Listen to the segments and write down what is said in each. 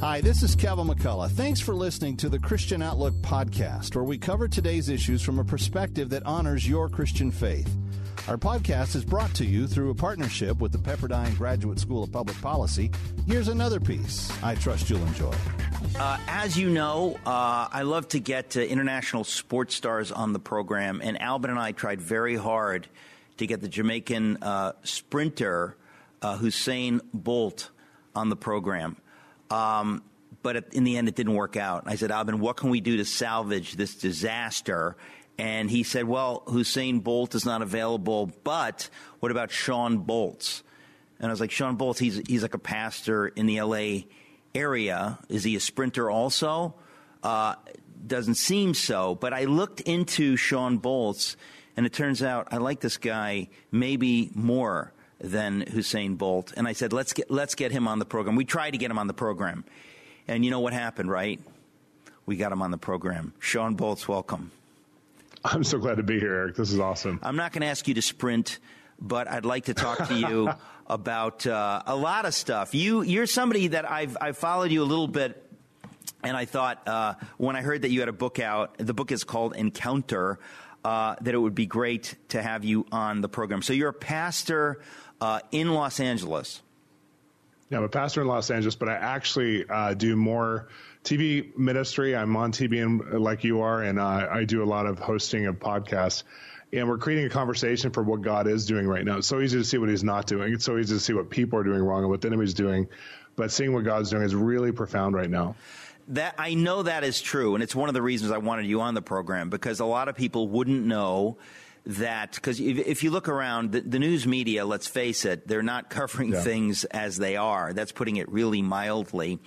Hi, this is Kevin McCullough. Thanks for listening to the Christian Outlook podcast, where we cover today's issues from a perspective that honors your Christian faith. Our podcast is brought to you through a partnership with the Pepperdine Graduate School of Public Policy. Here's another piece I trust you'll enjoy. Uh, as you know, uh, I love to get uh, international sports stars on the program, and Albin and I tried very hard to get the Jamaican uh, sprinter uh, Usain Bolt on the program. Um, but in the end, it didn't work out. I said, Albin, what can we do to salvage this disaster? And he said, well, Hussein Bolt is not available, but what about Shawn Bolz? And I was like, Shawn Bolz, he's, he's like a pastor in the LA area. Is he a sprinter also? Uh, doesn't seem so. But I looked into Shawn Bolz, and it turns out I like this guy maybe more than Hussein Bolt. And I said, let's get, let's get him on the program. We tried to get him on the program. And you know what happened, right? We got him on the program. Shawn Bolz, welcome. I'm so glad to be here, Eric. This is awesome. I'm not going to ask you to sprint, but I'd like to talk to you about uh, a lot of stuff. You, you're somebody that I've, I've followed you a little bit and I thought uh, when I heard that you had a book out, the book is called Encounter, uh, that it would be great to have you on the program. So you're a pastor uh, in Los Angeles. Yeah, I'm a pastor in Los Angeles, but I actually uh, do more TV ministry. I'm on TV and, like you are, and uh, I do a lot of hosting of podcasts. And we're creating a conversation for what God is doing right now. It's so easy to see what He's not doing. It's so easy to see what people are doing wrong and what the enemy's doing. But seeing what God's doing is really profound right now. That I know that is true, and it's one of the reasons I wanted you on the program because a lot of people wouldn't know that because if, if, you look around the, the, news media, let's face it, they're not covering yeah. things as they are. That's putting it really mildly.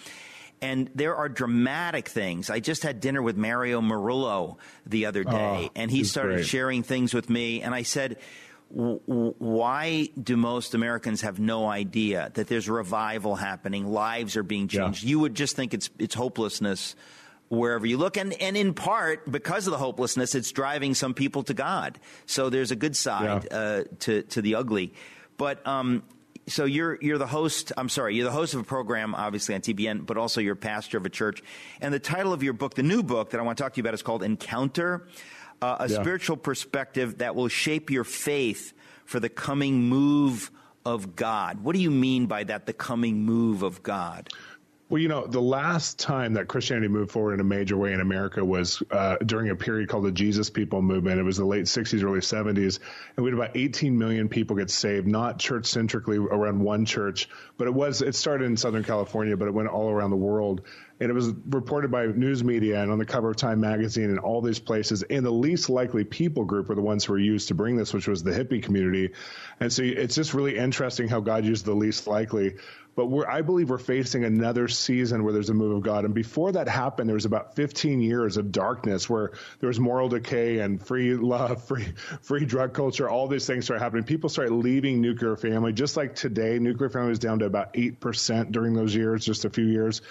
And there are dramatic things. I just had dinner with Mario Murillo the other ah, day, oh, and he started great. sharing things with me. And I said, why do most Americans have no idea that there's revival happening? Lives are being changed. Yeah. You would just think it's it's hopelessness wherever you look. And, and in part, because of the hopelessness, it's driving some people to God. So there's a good side yeah. uh, to, to the ugly. But um, so you're you're the host. I'm sorry, you're the host of a program, obviously on TBN, but also you're pastor of a church. And the title of your book, the new book that I want to talk to you about, is called Encounter: uh, A yeah. Spiritual Perspective That Will Shape Your Faith for the Coming Move of God. What do you mean by that? The coming move of God. Well, you know, the last time that Christianity moved forward in a major way in America was uh, during a period called the Jesus People Movement. It was the late 60s, early 70s, and we had about 18 million people get saved, not church centrically around one church, but it was it started in Southern California, but it went all around the world and it was reported by news media and on the cover of Time magazine and all these places. And the least likely people group were the ones who were used to bring this, which was the hippie community. And so it's just really interesting how God used the least likely. But I believe we're facing another season where there's a move of God. And before that happened, there was about 15 years of darkness where there was moral decay and free love, free, free drug culture. All these things started happening. People started leaving nuclear family. Just like today, nuclear family was down to about 8% during those years, just a few years.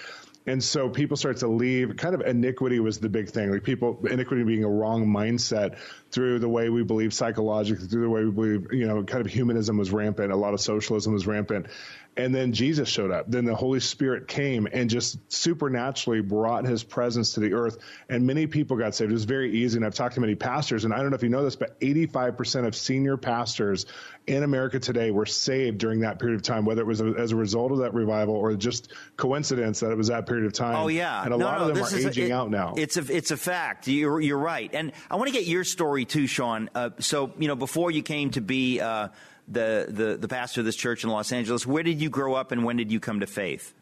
And so people start to leave. Kind of iniquity was the big thing. Like people, iniquity being a wrong mindset through the way we believe psychologically, through the way we believe, you know, kind of humanism was rampant. A lot of socialism was rampant. And then Jesus showed up. Then the Holy Spirit came and just supernaturally brought his presence to the earth. And many people got saved. It was very easy. And I've talked to many pastors, and I don't know if you know this, but 85% of senior pastors in America today were saved during that period of time, whether it was as a result of that revival or just coincidence that it was that period of time. Oh, yeah. And a no, lot no, of them are aging a, it, out now. It's a, it's a fact. You're, you're right. And I want to get your story too, Shawn. Uh, so, you know, before you came to be, uh, the, the, the pastor of this church in Los Angeles. Where did you grow up and when did you come to faith?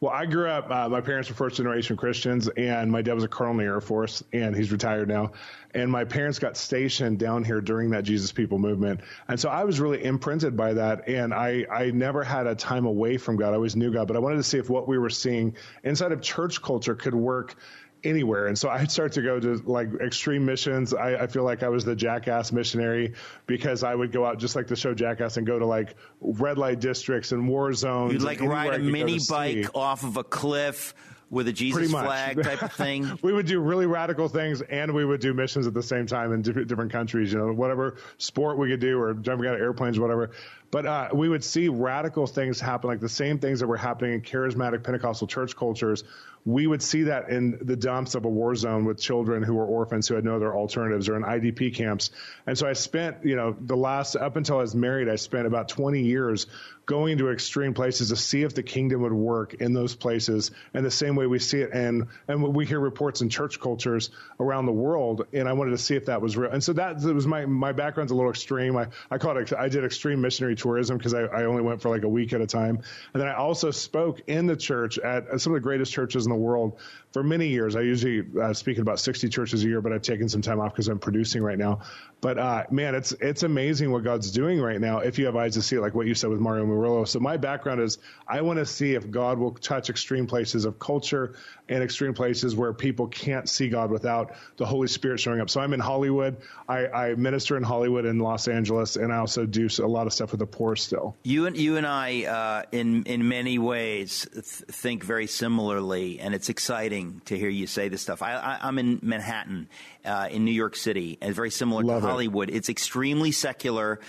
Well, I grew up, uh, my parents were first generation Christians, and my dad was a colonel in the Air Force, and he's retired now. And my parents got stationed down here during that Jesus People movement. And so I was really imprinted by that. And I, I never had a time away from God. I always knew God, but I wanted to see if what we were seeing inside of church culture could work anywhere. And so I'd start to go to like extreme missions. I, I, feel like I was the jackass missionary because I would go out just like the show Jackass and go to like red light districts and war zones. You'd like ride a mini bike off of a cliff with a Jesus flag type of thing. we would do really radical things, and we would do missions at the same time in different, different countries. You know, whatever sport we could do, or jumping out of airplanes, whatever. But uh, we would see radical things happen, like the same things that were happening in charismatic Pentecostal church cultures. We would see that in the dumps of a war zone with children who were orphans who had no other alternatives or in IDP camps. And so I spent, you know, the last, up until I was married, I spent about 20 years going to extreme places to see if the kingdom would work in those places. In the same way we see it and and we hear reports in church cultures around the world and I wanted to see if that was real. And so that was my my background's a little extreme. I, I call it I did extreme missionary tourism because I, I only went for like a week at a time and then I also spoke in the church at some of the greatest churches in the world for many years. I usually uh, speak at about 60 churches a year, but I've taken some time off because I'm producing right now. But uh, man, it's it's amazing what God's doing right now if you have eyes to see it, like what you said with Mario Murillo. So my background is I want to see if God will touch extreme places of culture and extreme places where people can't see God without the Holy Spirit showing up. So I'm in Hollywood. I, I minister in Hollywood and Los Angeles, and I also do a lot of stuff with the poor still. You and you and I, uh, in in many ways, th- think very similarly, and it's exciting to hear you say this stuff. I, am in Manhattan, uh, in New York City, and very similar Love to Hollywood. It. It's extremely secular.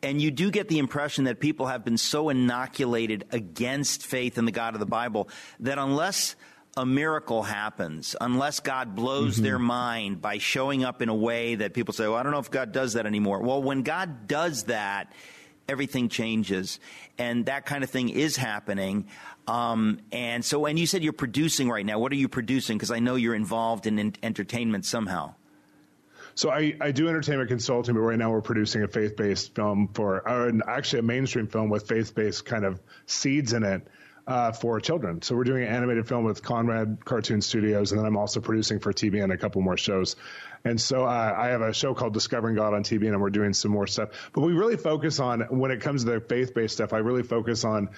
And you do get the impression that people have been so inoculated against faith in the God of the Bible that unless a miracle happens, unless God blows mm-hmm. their mind by showing up in a way that people say, well, I don't know if God does that anymore. Well, when God does that, everything changes. And that kind of thing is happening. Um, and so, and you said you're producing right now. What are you producing? Because I know you're involved in, in entertainment somehow. So I, I do entertainment consulting, but right now we're producing a faith-based film for, uh, actually a mainstream film with faith-based kind of seeds in it uh, for children. So we're doing an animated film with Conrad Cartoon Studios, and then I'm also producing for TBN a couple more shows. And so uh, I have a show called Discovering God on TBN, and we're doing some more stuff. But we really focus on when it comes to the faith-based stuff. I really focus on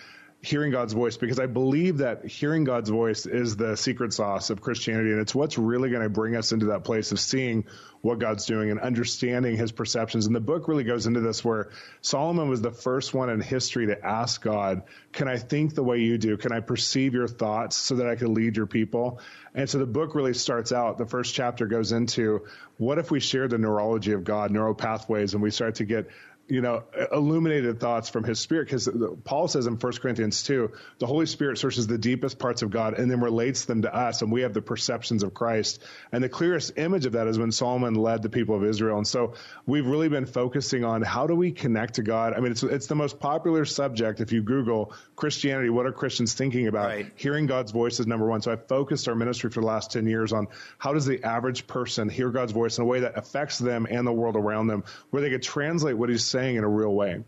hearing God's voice because I believe that hearing God's voice is the secret sauce of Christianity. And it's what's really going to bring us into that place of seeing what God's doing and understanding his perceptions. And the book really goes into this where Solomon was the first one in history to ask God, can I think the way you do? Can I perceive your thoughts so that I can lead your people? And so the book really starts out, the first chapter goes into what if we share the neurology of God, neural pathways, and we start to get you know, illuminated thoughts from his spirit. Because Paul says in 1 Corinthians 2, the Holy Spirit searches the deepest parts of God and then relates them to us, and we have the perceptions of Christ. And the clearest image of that is when Solomon led the people of Israel. And so we've really been focusing on how do we connect to God. I mean, it's, it's the most popular subject if you Google Christianity, what are Christians thinking about? Right. Hearing God's voice is number one. So I've focused our ministry for the last 10 years on how does the average person hear God's voice in a way that affects them and the world around them, where they could translate what he's saying saying in a real way.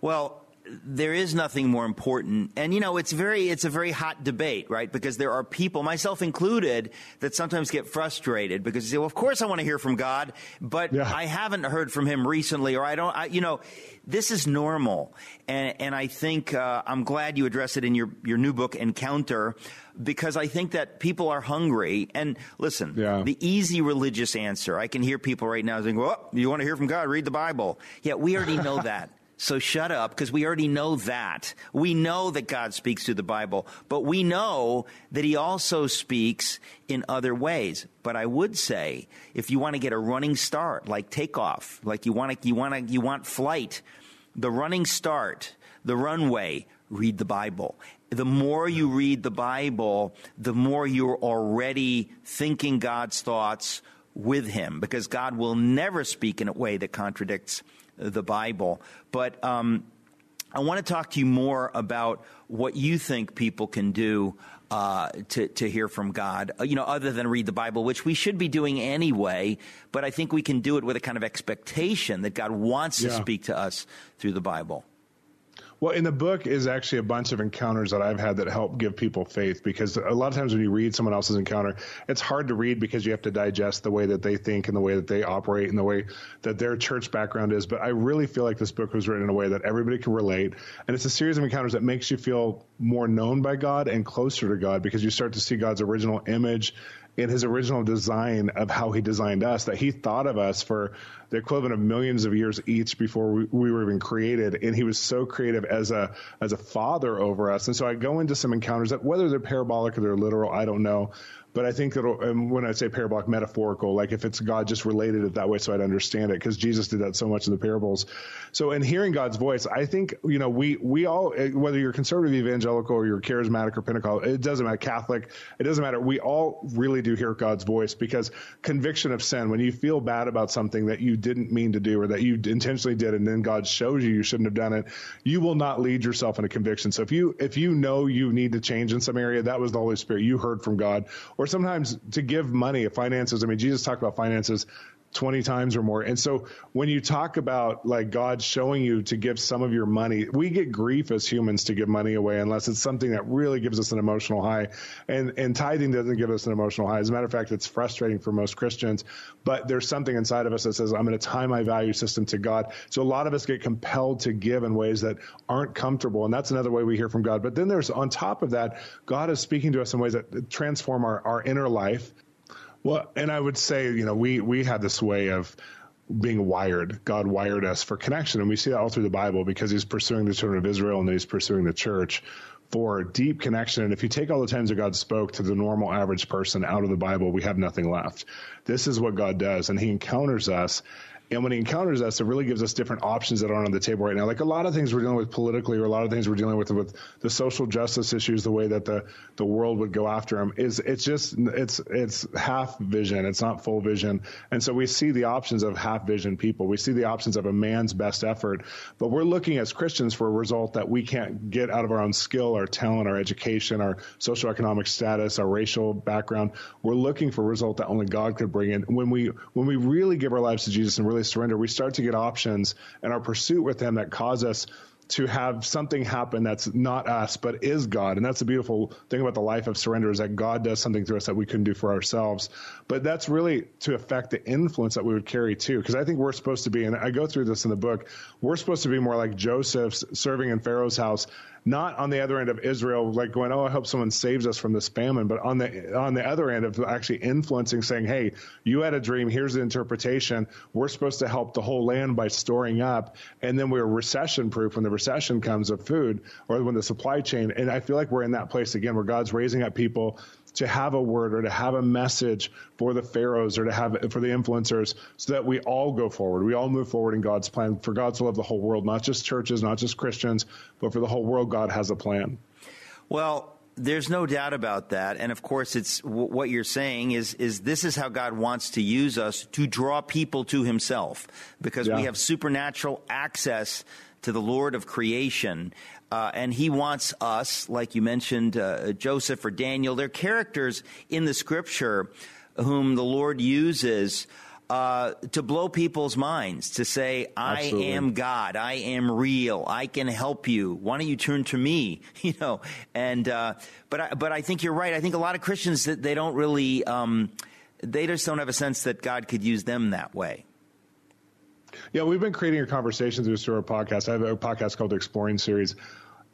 Well, there is nothing more important. And you know, it's very it's a very hot debate, right? Because there are people, myself included, that sometimes get frustrated because they say, "Well, of course I want to hear from God, but yeah. I haven't heard from him recently or I don't I, you know, this is normal." And and I think uh, I'm glad you address it in your your new book Encounter because I think that people are hungry. And listen, yeah. the easy religious answer, I can hear people right now saying, well, you want to hear from God? Read the Bible. Yeah, we already know that. So shut up because we already know that. We know that God speaks through the Bible, but we know that He also speaks in other ways. But I would say if you want to get a running start, like takeoff, like you want to, you want to, you want flight, the running start, the runway, read the Bible the more you read the Bible, the more you're already thinking God's thoughts with Him, because God will never speak in a way that contradicts the Bible. But um, I want to talk to you more about what you think people can do uh, to to hear from God. Uh, you know, other than read the Bible, which we should be doing anyway. But I think we can do it with a kind of expectation that God wants yeah. to speak to us through the Bible. Well, in the book is actually a bunch of encounters that I've had that help give people faith because a lot of times when you read someone else's encounter, it's hard to read because you have to digest the way that they think and the way that they operate and the way that their church background is. But I really feel like this book was written in a way that everybody can relate. And it's a series of encounters that makes you feel more known by God and closer to God because you start to see God's original image in his original design of how he designed us, that he thought of us for the equivalent of millions of years each before we, we, were even created. And he was so creative as a, as a father over us. And so I go into some encounters that whether they're parabolic or they're literal, I don't know. But I think that when I say parabolic, metaphorical, like if it's God just related it that way so I'd understand it, because Jesus did that so much in the parables. So in hearing God's voice, I think, you know, we, we all, eh, whether you're conservative, evangelical, or you're charismatic or Pentecostal, it doesn't matter, Catholic, it doesn't matter. We all really do hear God's voice because conviction of sin, when you feel bad about something that you didn't mean to do or that you intentionally did, and then God shows you you shouldn't have done it, you will not lead yourself in a conviction. So if you, if you know you need to change in some area, that was the Holy Spirit. You heard from God. Or sometimes to give money, finances. I mean, Jesus talked about finances 20 times or more. And so when you talk about like God showing you to give some of your money, we get grief as humans to give money away unless it's something that really gives us an emotional high. And and tithing doesn't give us an emotional high. As a matter of fact, it's frustrating for most Christians, but there's something inside of us that says I'm going to tie my value system to God. So a lot of us get compelled to give in ways that aren't comfortable, and that's another way we hear from God. But then there's on top of that, God is speaking to us in ways that transform our, our inner life well, and I would say, you know, we we had this way of being wired. God wired us for connection, and we see that all through the Bible because He's pursuing the children of Israel and He's pursuing the church for deep connection. And if you take all the times that God spoke to the normal average person out of the Bible, we have nothing left. This is what God does, and He encounters us and when he encounters us, it really gives us different options that aren't on the table right now. Like a lot of things we're dealing with politically, or a lot of things we're dealing with with the social justice issues, the way that the the world would go after them is it's just it's it's half vision. It's not full vision. And so we see the options of half vision people. We see the options of a man's best effort, but we're looking as Christians for a result that we can't get out of our own skill, our talent, our education, our socioeconomic status, our racial background. We're looking for a result that only God could bring in. When we when we really give our lives to Jesus and really really surrender, we start to get options in our pursuit with Him that cause us to have something happen that's not us but is God. And that's the beautiful thing about the life of surrender is that God does something through us that we couldn't do for ourselves. But that's really to affect the influence that we would carry too. Because I think we're supposed to be, and I go through this in the book, we're supposed to be more like Joseph serving in Pharaoh's house not on the other end of Israel, like going, oh, I hope someone saves us from this famine, but on the on the other end of actually influencing, saying, hey, you had a dream, here's the interpretation. We're supposed to help the whole land by storing up, and then we're recession proof when the recession comes of food or when the supply chain. And I feel like we're in that place again where God's raising up people to have a word or to have a message for the pharaohs or to have for the influencers so that we all go forward. We all move forward in God's plan for God to love the whole world, not just churches, not just Christians, but for the whole world, God has a plan. Well, there's no doubt about that, and of course, it's what you're saying is is this is how God wants to use us to draw people to Himself, because yeah. we have supernatural access to the Lord of creation, uh, and he wants us, like you mentioned, uh, Joseph or Daniel, they're characters in the scripture whom the Lord uses uh, to blow people's minds, to say, I Absolutely. am God, I am real, I can help you. Why don't you turn to me? You know, and, uh, but, I, but I think you're right. I think a lot of Christians, they don't really, um, they just don't have a sense that God could use them that way. Yeah, we've been creating a conversation through our podcast. I have a podcast called the Exploring Series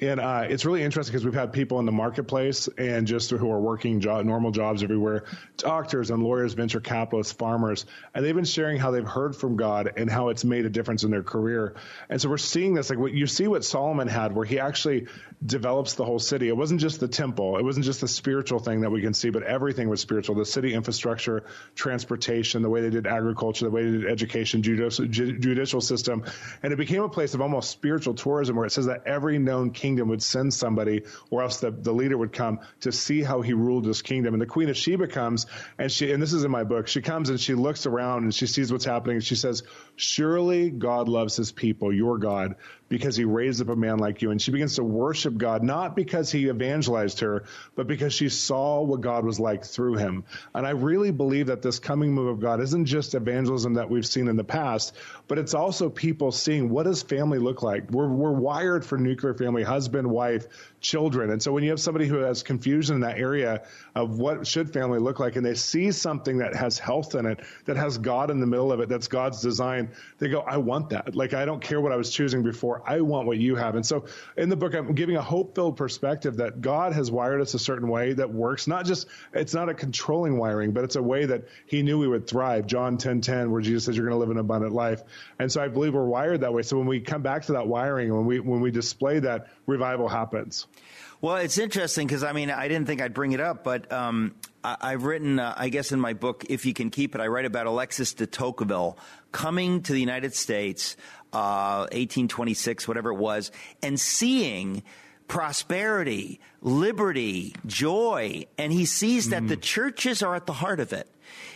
and uh, it's really interesting because we've had people in the marketplace and just who are working job, normal jobs everywhere, doctors and lawyers, venture capitalists, farmers, and they've been sharing how they've heard from God and how it's made a difference in their career. And so we're seeing this, like what you see what Solomon had, where he actually develops the whole city. It wasn't just the temple, it wasn't just the spiritual thing that we can see, but everything was spiritual. The city infrastructure, transportation, the way they did agriculture, the way they did education, judicial, judicial system, and it became a place of almost spiritual tourism where it says that every known king kingdom would send somebody, or else the, the leader would come to see how he ruled his kingdom. And the Queen of Sheba comes, and she, and this is in my book, she comes and she looks around and she sees what's happening, and she says, Surely God loves his people, your God, because he raised up a man like you. And she begins to worship God, not because he evangelized her, but because she saw what God was like through him. And I really believe that this coming move of God isn't just evangelism that we've seen in the past, but it's also people seeing what does family look like. We're, we're wired for nuclear family, husband, wife, children. And so when you have somebody who has confusion in that area of what should family look like, and they see something that has health in it, that has God in the middle of it, that's God's design, they go, I want that. Like, I don't care what I was choosing before. I want what you have. And so in the book, I'm giving a hope filled perspective that God has wired us a certain way that works. Not just, it's not a controlling wiring, but it's a way that he knew we would thrive. John 10, 10, where Jesus says you're going to live an abundant life. And so I believe we're wired that way. So when we come back to that wiring, when we, when we display that, revival happens. Well, it's interesting because I mean, I didn't think I'd bring it up, but um, I, have written, uh, I guess, in my book, If You Can Keep It, I write about Alexis de Tocqueville coming to the United States, uh, 1826, whatever it was, and seeing prosperity, liberty, joy, and he sees that mm. the churches are at the heart of it.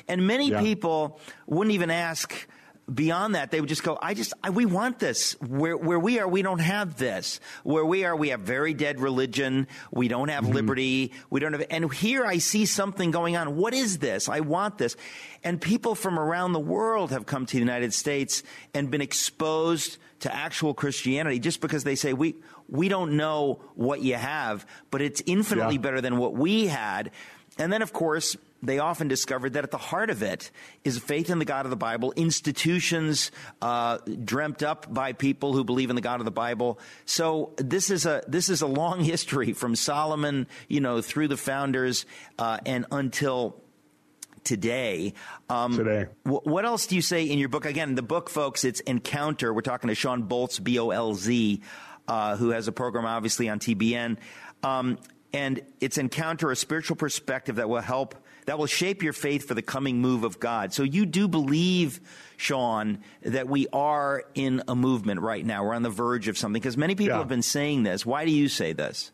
And many yeah. people wouldn't even ask, beyond that, they would just go, I just, I, we want this. Where, where we are, we don't have this. Where we are, we have very dead religion. We don't have mm-hmm. liberty. We don't have, and here I see something going on. What is this? I want this. And people from around the world have come to the United States and been exposed to actual Christianity just because they say, we, we don't know what you have, but it's infinitely yeah. better than what we had. And then, of course, they often discovered that at the heart of it is faith in the God of the Bible, institutions uh, dreamt up by people who believe in the God of the Bible. So this is a this is a long history from Solomon, you know, through the founders uh, and until today. Um, today. W- what else do you say in your book? Again, the book, folks, it's Encounter. We're talking to Shawn Bolz, B O L Z, uh, who has a program obviously on TBN. Um, and it's Encounter, a spiritual perspective that will help that will shape your faith for the coming move of God. So you do believe, Shawn, that we are in a movement right now. We're on the verge of something because many people yeah. have been saying this. Why do you say this?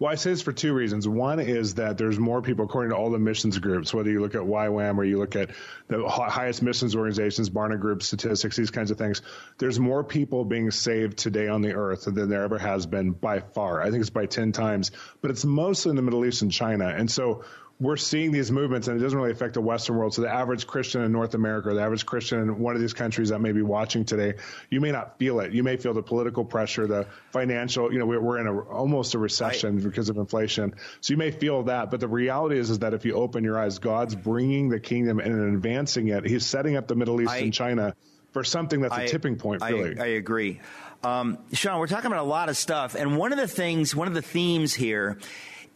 Well, I say this for two reasons. One is that there's more people, according to all the missions groups, whether you look at YWAM or you look at the highest missions organizations, Barna Group statistics, these kinds of things. There's more people being saved today on the earth than there ever has been by far. I think it's by 10 times, but it's mostly in the Middle East and China. And so we're seeing these movements and it doesn't really affect the Western world. So the average Christian in North America or the average Christian in one of these countries that may be watching today, you may not feel it. You may feel the political pressure, the financial, you know, we're in a, almost a recession right. because of inflation. So you may feel that. But the reality is, is that if you open your eyes, God's bringing the kingdom and advancing it. He's setting up the Middle East I, and China for something that's I, a tipping point, really. I, I agree. Um, Shawn, we're talking about a lot of stuff. And one of the things, one of the themes here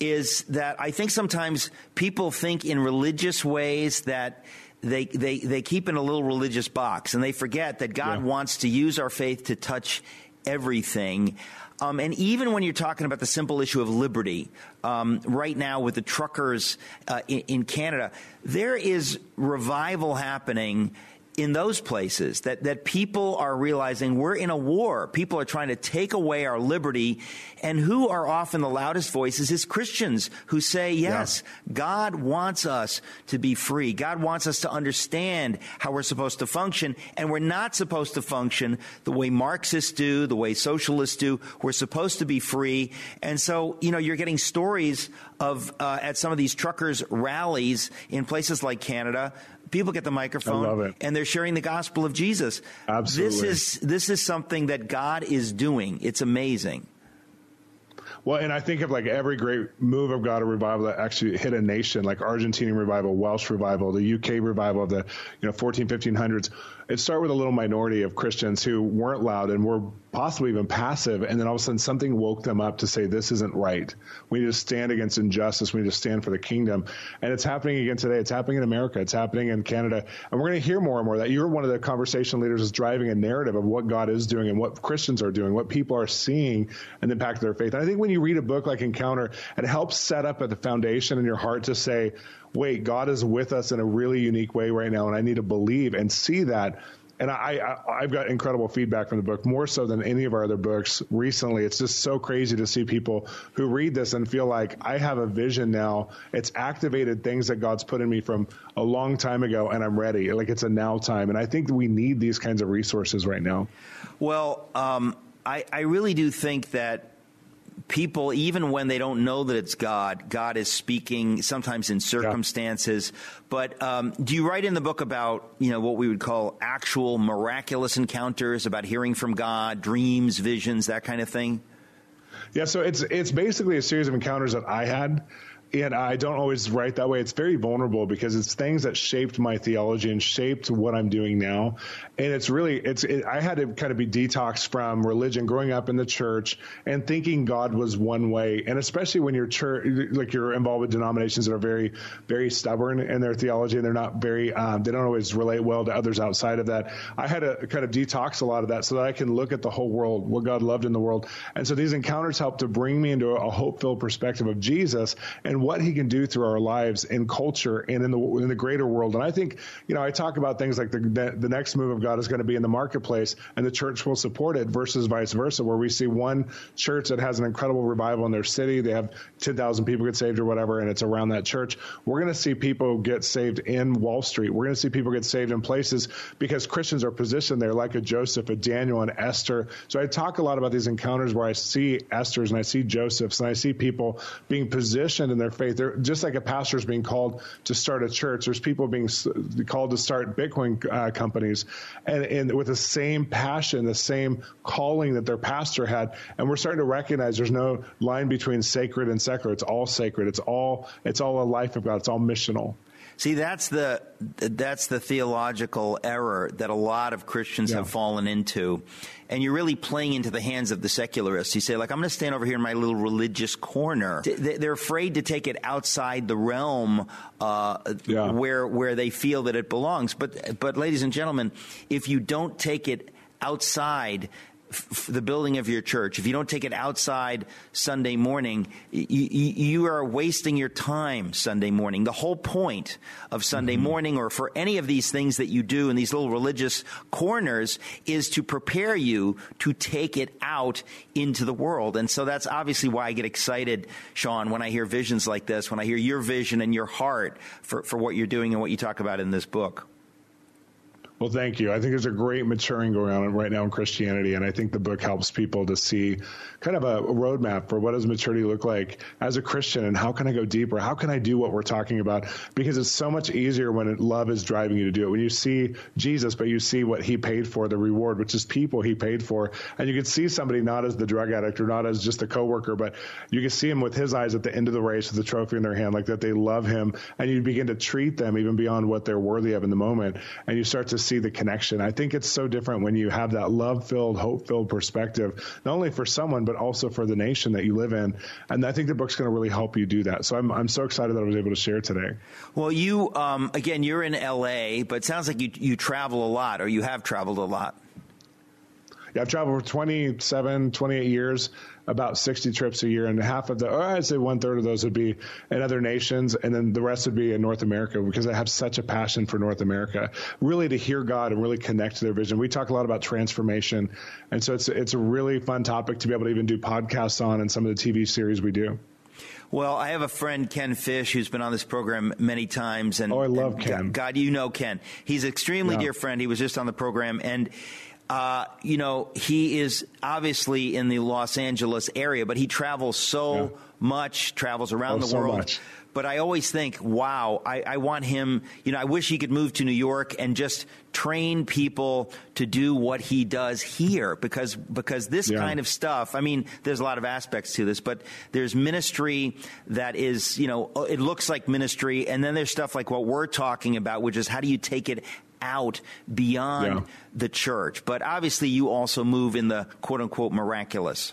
is that I think sometimes people think in religious ways that they, they, they keep in a little religious box and they forget that God yeah. wants to use our faith to touch everything. Um, and even when you're talking about the simple issue of liberty, um, right now with the truckers uh, in, in Canada, there is revival happening in those places that, that people are realizing we're in a war. People are trying to take away our liberty. And who are often the loudest voices is Christians who say, yes, yeah. God wants us to be free. God wants us to understand how we're supposed to function. And we're not supposed to function the way Marxists do, the way socialists do. We're supposed to be free. And so, you know, you're getting stories of, uh, at some of these truckers rallies in places like Canada, people get the microphone and they're sharing the gospel of Jesus. Absolutely. This is this is something that God is doing. It's amazing. Well, and I think of like every great move of God or revival that actually hit a nation, like Argentinian revival, Welsh revival, the UK revival of the you know 14, 1500s it started with a little minority of Christians who weren't loud and were possibly even passive, and then all of a sudden something woke them up to say this isn't right. We need to stand against injustice. We need to stand for the kingdom, and it's happening again today. It's happening in America. It's happening in Canada, and we're going to hear more and more that you're one of the conversation leaders is driving a narrative of what God is doing and what Christians are doing, what people are seeing, and the impact of their faith. And I think when you read a book like Encounter, it helps set up at the foundation in your heart to say wait, God is with us in a really unique way right now, and I need to believe and see that. And I, I, have got incredible feedback from the book, more so than any of our other books recently. It's just so crazy to see people who read this and feel like I have a vision now. It's activated things that God's put in me from a long time ago, and I'm ready. Like it's a now time. And I think we need these kinds of resources right now. Well, um, I, I really do think that people, even when they don't know that it's God, God is speaking sometimes in circumstances. Yeah. But um, do you write in the book about you know what we would call actual miraculous encounters, about hearing from God, dreams, visions, that kind of thing? Yeah, so it's it's basically a series of encounters that I had and I don't always write that way. It's very vulnerable because it's things that shaped my theology and shaped what I'm doing now. And it's really, it's, it, I had to kind of be detoxed from religion growing up in the church and thinking God was one way. And especially when you're church, like you're involved with denominations that are very, very stubborn in their theology and they're not very, um, they don't always relate well to others outside of that. I had to kind of detox a lot of that so that I can look at the whole world, what God loved in the world. And so these encounters help to bring me into a hope filled perspective of Jesus and what he can do through our lives in culture and in the in the greater world. And I think, you know, I talk about things like the the next move of God is going to be in the marketplace, and the church will support it, versus vice versa, where we see one church that has an incredible revival in their city, they have ten thousand people get saved or whatever, and it's around that church. We're going to see people get saved in Wall Street. We're going to see people get saved in places because Christians are positioned there, like a Joseph, a Daniel, and Esther. So I talk a lot about these encounters where I see Esther's and I see Joseph's and I see people being positioned in their faith. They're just like a pastor is being called to start a church. There's people being called to start Bitcoin uh, companies, and, and with the same passion, the same calling that their pastor had. And we're starting to recognize there's no line between sacred and secular. It's all sacred. It's all it's all a life of God. It's all missional. See, that's the that's the theological error that a lot of Christians yeah. have fallen into, and you're really playing into the hands of the secularists. You say, like, I'm going to stand over here in my little religious corner. They're afraid to take it outside the realm uh, yeah. where where they feel that it belongs. But but, ladies and gentlemen, if you don't take it outside f- the building of your church, if you don't take it outside Sunday morning, y- y- you are wasting your time Sunday morning. The whole point of Sunday mm-hmm. morning or for any of these things that you do in these little religious corners is to prepare you to take it out into the world. And so that's obviously why I get excited, Shawn, when I hear visions like this, when I hear your vision and your heart for, for what you're doing and what you talk about in this book. Well, thank you. I think there's a great maturing going on right now in Christianity, and I think the book helps people to see kind of a, roadmap for what does maturity look like as a Christian, and how can I go deeper? How can I do what we're talking about? Because it's so much easier when love is driving you to do it. When you see Jesus, but you see what He paid for, the reward, which is people He paid for, and you can see somebody not as the drug addict or not as just a coworker, but you can see him with His eyes at the end of the race with the trophy in their hand, like that they love Him, and you begin to treat them even beyond what they're worthy of in the moment, and you start to see see the connection. I think it's so different when you have that love filled, hope filled perspective, not only for someone, but also for the nation that you live in. And I think the book's going to really help you do that. So I'm, I'm so excited that I was able to share today. Well, you, um, again, you're in LA, but it sounds like you, you travel a lot or you have traveled a lot. Yeah, I've traveled for 27, 28 years about 60 trips a year, and half of the, or I'd say one third of those would be in other nations, and then the rest would be in North America because I have such a passion for North America, really to hear God and really connect to their vision. We talk a lot about transformation, and so it's it's a really fun topic to be able to even do podcasts on and some of the TV series we do. Well, I have a friend, Ken Fish, who's been on this program many times. And, oh, I love Ken. God, God, you know Ken. He's an extremely yeah. dear friend. He was just on the program. And uh, you know, he is obviously in the Los Angeles area, but he travels so yeah. much, travels around oh, the world. So but I always think, wow, I, I, want him, you know, I wish he could move to New York and just train people to do what he does here because, because this yeah. kind of stuff, I mean, there's a lot of aspects to this, but there's ministry that is, you know, it looks like ministry. And then there's stuff like what we're talking about, which is how do you take it out beyond yeah. the church. But obviously, you also move in the quote unquote miraculous.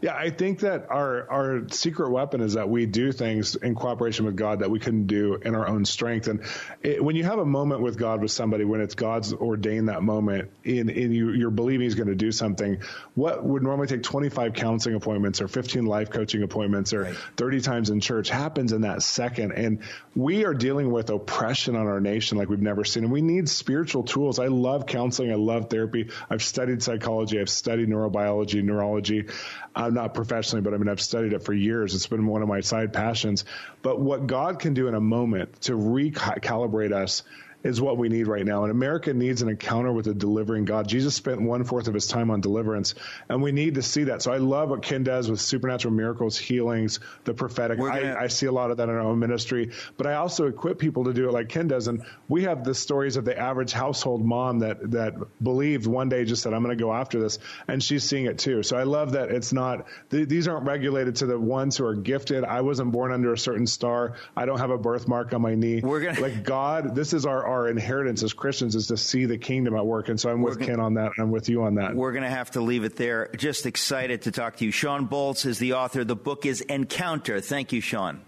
Yeah, I think that our our secret weapon is that we do things in cooperation with God that we couldn't do in our own strength. And it, when you have a moment with God with somebody, when it's God's ordained that moment, in in you you're believing He's going to do something, what would normally take 25 counseling appointments or 15 life coaching appointments or right. 30 times in church happens in that second. And we are dealing with oppression on our nation like we've never seen, and we need spiritual tools. I love counseling. I love therapy. I've studied psychology. I've studied neurobiology, neurology. I'm not professionally, but I mean, I've studied it for years. It's been one of my side passions. But what God can do in a moment to recalibrate us is what we need right now. And America needs an encounter with a delivering God. Jesus spent one fourth of his time on deliverance, and we need to see that. So I love what Ken does with supernatural miracles, healings, the prophetic. Gonna... I, I, see a lot of that in our own ministry, but I also equip people to do it like Ken does. And we have the stories of the average household mom that that believed one day just said, "I'm going to go after this," and she's seeing it too. So I love that it's not th- these aren't regulated to the ones who are gifted. I wasn't born under a certain star. I don't have a birthmark on my knee. We're gonna like God. This is our our inheritance as Christians is to see the kingdom at work. And so I'm with gonna, Ken on that. I'm with you on that. We're going to have to leave it there. Just excited to talk to you. Shawn Bolz is the author. The book is Encounter. Thank you, Shawn.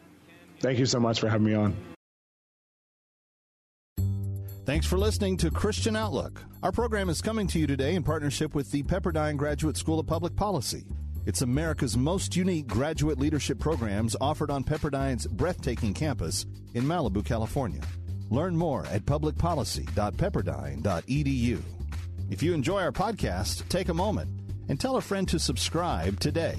Thank you so much for having me on. Thanks for listening to Christian Outlook. Our program is coming to you today in partnership with the Pepperdine Graduate School of Public Policy. It's America's most unique graduate leadership programs offered on Pepperdine's breathtaking campus in Malibu, California. Learn more at publicpolicy.pepperdine.edu. If you enjoy our podcast, take a moment and tell a friend to subscribe today.